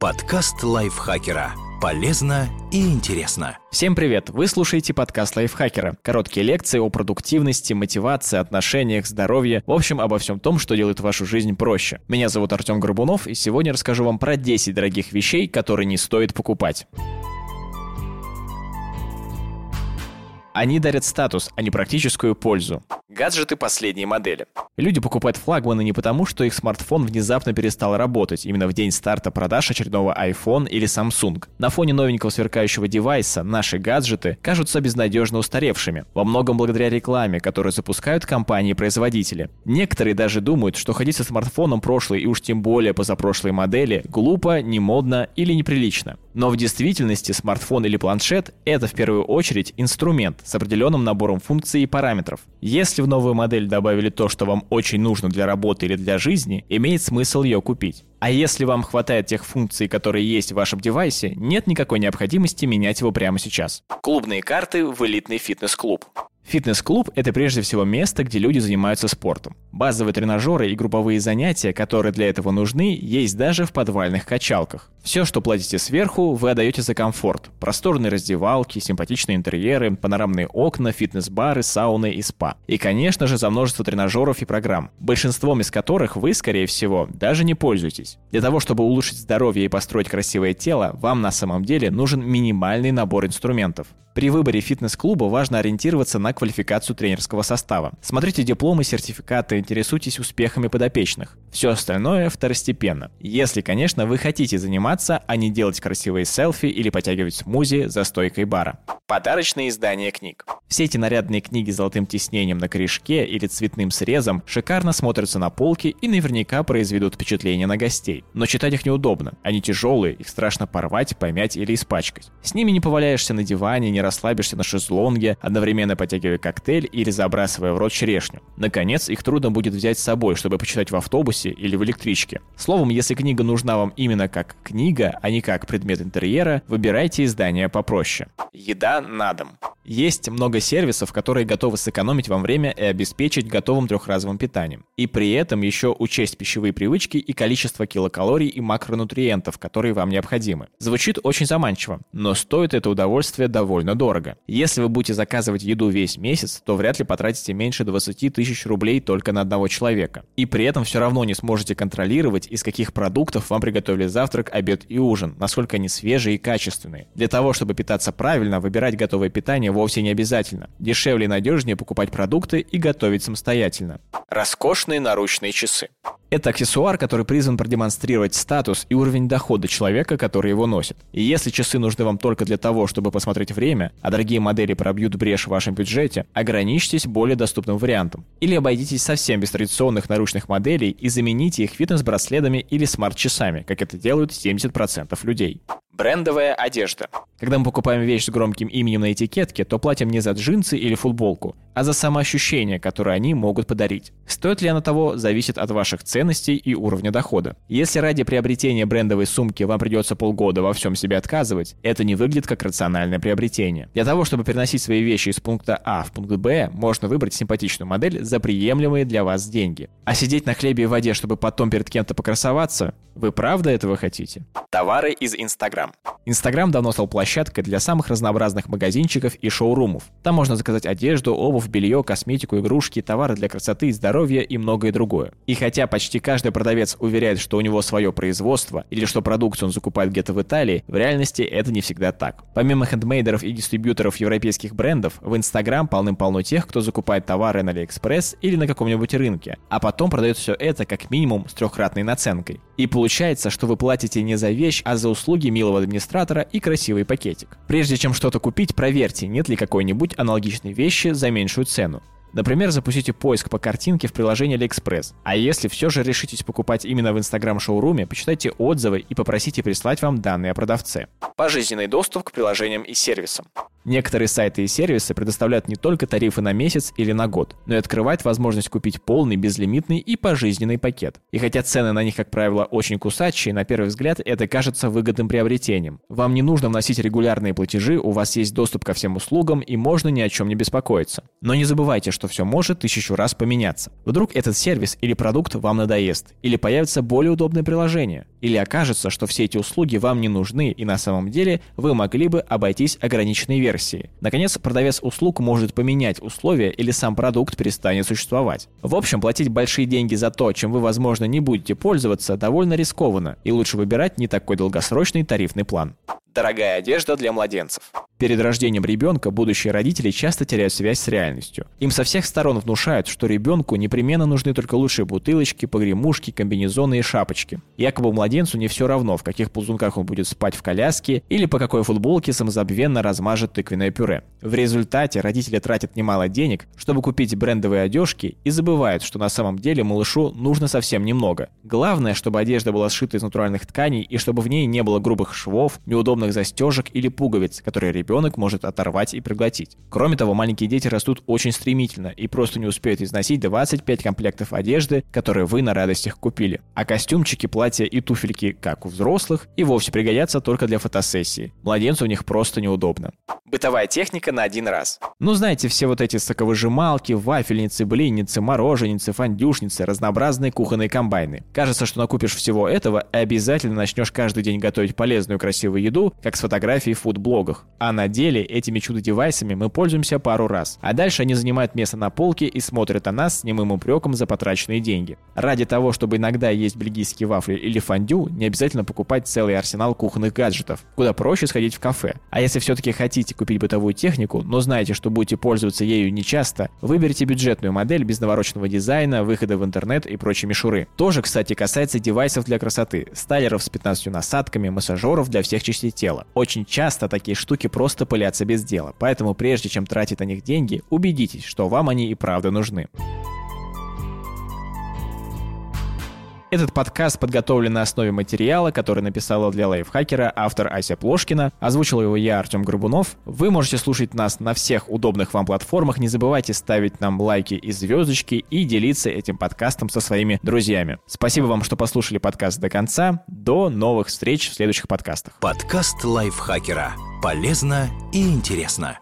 Подкаст лайфхакера. Полезно и интересно. Всем привет! Вы слушаете подкаст лайфхакера. Короткие лекции о продуктивности, мотивации, отношениях, здоровье. В общем, обо всем том, что делает вашу жизнь проще. Меня зовут Артем Горбунов, и сегодня расскажу вам про 10 дорогих вещей, которые не стоит покупать. Они дарят статус, а не практическую пользу. Гаджеты последней модели. Люди покупают флагманы не потому, что их смартфон внезапно перестал работать именно в день старта продаж очередного iPhone или Samsung. На фоне новенького сверкающего девайса наши гаджеты кажутся безнадежно устаревшими, во многом благодаря рекламе, которую запускают компании-производители. Некоторые даже думают, что ходить со смартфоном прошлой и уж тем более позапрошлой модели глупо, немодно или неприлично. Но в действительности смартфон или планшет – это в первую очередь инструмент с определенным набором функций и параметров. Если в новую модель добавили то, что вам очень нужно для работы или для жизни, имеет смысл ее купить. А если вам хватает тех функций, которые есть в вашем девайсе, нет никакой необходимости менять его прямо сейчас. Клубные карты в элитный фитнес-клуб. Фитнес-клуб – это прежде всего место, где люди занимаются спортом. Базовые тренажеры и групповые занятия, которые для этого нужны, есть даже в подвальных качалках. Все, что платите сверху, вы отдаете за комфорт. Просторные раздевалки, симпатичные интерьеры, панорамные окна, фитнес-бары, сауны и спа. И, конечно же, за множество тренажеров и программ, большинством из которых вы, скорее всего, даже не пользуетесь. Для того, чтобы улучшить здоровье и построить красивое тело, вам на самом деле нужен минимальный набор инструментов. При выборе фитнес-клуба важно ориентироваться на квалификацию тренерского состава. Смотрите дипломы, сертификаты, интересуйтесь успехами подопечных. Все остальное второстепенно. Если, конечно, вы хотите заниматься, а не делать красивые селфи или потягивать смузи за стойкой бара. Подарочные издания книг. Все эти нарядные книги с золотым тиснением на корешке или цветным срезом шикарно смотрятся на полке и наверняка произведут впечатление на гостей. Но читать их неудобно. Они тяжелые, их страшно порвать, помять или испачкать. С ними не поваляешься на диване, не расслабишься на шезлонге, одновременно потягивая коктейль или забрасывая в рот черешню. Наконец, их трудно будет взять с собой, чтобы почитать в автобусе или в электричке. Словом, если книга нужна вам именно как книга, а не как предмет интерьера, выбирайте издание попроще. Еда на дом. Есть много сервисов, которые готовы сэкономить вам время и обеспечить готовым трехразовым питанием. И при этом еще учесть пищевые привычки и количество килокалорий и макронутриентов, которые вам необходимы. Звучит очень заманчиво, но стоит это удовольствие довольно дорого. Если вы будете заказывать еду весь месяц, то вряд ли потратите меньше 20 тысяч рублей только на одного человека. И при этом все равно не сможете контролировать, из каких продуктов вам приготовили завтрак, обед и ужин, насколько они свежие и качественные. Для того, чтобы питаться правильно, выбирать готовое питание вовсе не обязательно. Дешевле и надежнее покупать продукты и готовить самостоятельно. Роскошные наручные часы. Это аксессуар, который призван продемонстрировать статус и уровень дохода человека, который его носит. И если часы нужны вам только для того, чтобы посмотреть время, а дорогие модели пробьют брешь в вашем бюджете, ограничьтесь более доступным вариантом. Или обойдитесь совсем без традиционных наручных моделей и замените их фитнес-браслетами или смарт-часами, как это делают 70% людей. Брендовая одежда. Когда мы покупаем вещь с громким именем на этикетке, то платим не за джинсы или футболку, а за самоощущение, которое они могут подарить. Стоит ли оно того, зависит от ваших ценностей и уровня дохода. Если ради приобретения брендовой сумки вам придется полгода во всем себе отказывать, это не выглядит как рациональное приобретение. Для того, чтобы переносить свои вещи из пункта А в пункт Б, можно выбрать симпатичную модель за приемлемые для вас деньги. А сидеть на хлебе и воде, чтобы потом перед кем-то покрасоваться, вы правда этого хотите? Товары из Инстаграм. Инстаграм давно стал площадкой для самых разнообразных магазинчиков и шоурумов. Там можно заказать одежду, обувь, белье, косметику, игрушки, товары для красоты и здоровья и многое другое. И хотя почти каждый продавец уверяет, что у него свое производство или что продукцию он закупает где-то в Италии, в реальности это не всегда так. Помимо хендмейдеров и дистрибьюторов европейских брендов, в Инстаграм полным-полно тех, кто закупает товары на Алиэкспресс или на каком-нибудь рынке, а потом продает все это как минимум с трехкратной наценкой. И получается, что вы платите не за вещь, а за услуги милого администратора и красивый пакетик. Прежде чем что-то купить, проверьте, нет ли какой-нибудь аналогичной вещи за меньшую цену. Например, запустите поиск по картинке в приложении AliExpress. А если все же решитесь покупать именно в Instagram-шоуруме, почитайте отзывы и попросите прислать вам данные о продавце. Пожизненный доступ к приложениям и сервисам. Некоторые сайты и сервисы предоставляют не только тарифы на месяц или на год, но и открывают возможность купить полный, безлимитный и пожизненный пакет. И хотя цены на них, как правило, очень кусачие, на первый взгляд это кажется выгодным приобретением. Вам не нужно вносить регулярные платежи, у вас есть доступ ко всем услугам и можно ни о чем не беспокоиться. Но не забывайте, что все может тысячу раз поменяться. Вдруг этот сервис или продукт вам надоест, или появится более удобное приложение, или окажется, что все эти услуги вам не нужны и на самом деле вы могли бы обойтись ограниченной версией. Наконец, продавец услуг может поменять условия или сам продукт перестанет существовать. В общем, платить большие деньги за то, чем вы, возможно, не будете пользоваться, довольно рискованно, и лучше выбирать не такой долгосрочный тарифный план. Дорогая одежда для младенцев. Перед рождением ребенка будущие родители часто теряют связь с реальностью. Им со всех сторон внушают, что ребенку непременно нужны только лучшие бутылочки, погремушки, комбинезоны и шапочки. Якобы младенцу не все равно, в каких ползунках он будет спать в коляске или по какой футболке самозабвенно размажет тыквенное пюре. В результате родители тратят немало денег, чтобы купить брендовые одежки и забывают, что на самом деле малышу нужно совсем немного. Главное, чтобы одежда была сшита из натуральных тканей и чтобы в ней не было грубых швов, неудобных застежек или пуговиц, которые ребенок может оторвать и проглотить. Кроме того, маленькие дети растут очень стремительно и просто не успеют износить 25 комплектов одежды, которые вы на радостях купили. А костюмчики, платья и туфельки, как у взрослых, и вовсе пригодятся только для фотосессии. Младенцу в них просто неудобно. Бытовая техника на один раз. Ну, знаете, все вот эти соковыжималки, вафельницы, блинницы, мороженицы, фандюшницы, разнообразные кухонные комбайны. Кажется, что накупишь всего этого и обязательно начнешь каждый день готовить полезную красивую еду, как с фотографий в фудблогах. А на деле этими чудо-девайсами мы пользуемся пару раз. А дальше они занимают место на полке и смотрят на нас с немым упреком за потраченные деньги. Ради того, чтобы иногда есть бельгийские вафли или фондю, не обязательно покупать целый арсенал кухонных гаджетов. Куда проще сходить в кафе. А если все-таки хотите купить бытовую технику, но знаете, что будете пользоваться ею нечасто, выберите бюджетную модель без навороченного дизайна, выхода в интернет и прочей мишуры. Тоже, кстати, касается девайсов для красоты, стайлеров с 15 насадками, массажеров для всех частей тела. Очень часто такие штуки просто пылятся без дела, поэтому прежде чем тратить на них деньги, убедитесь, что вам они и правда нужны. Этот подкаст подготовлен на основе материала, который написала для лайфхакера автор Ася Плошкина. Озвучил его я, Артем Горбунов. Вы можете слушать нас на всех удобных вам платформах. Не забывайте ставить нам лайки и звездочки и делиться этим подкастом со своими друзьями. Спасибо вам, что послушали подкаст до конца. До новых встреч в следующих подкастах. Подкаст лайфхакера. Полезно и интересно.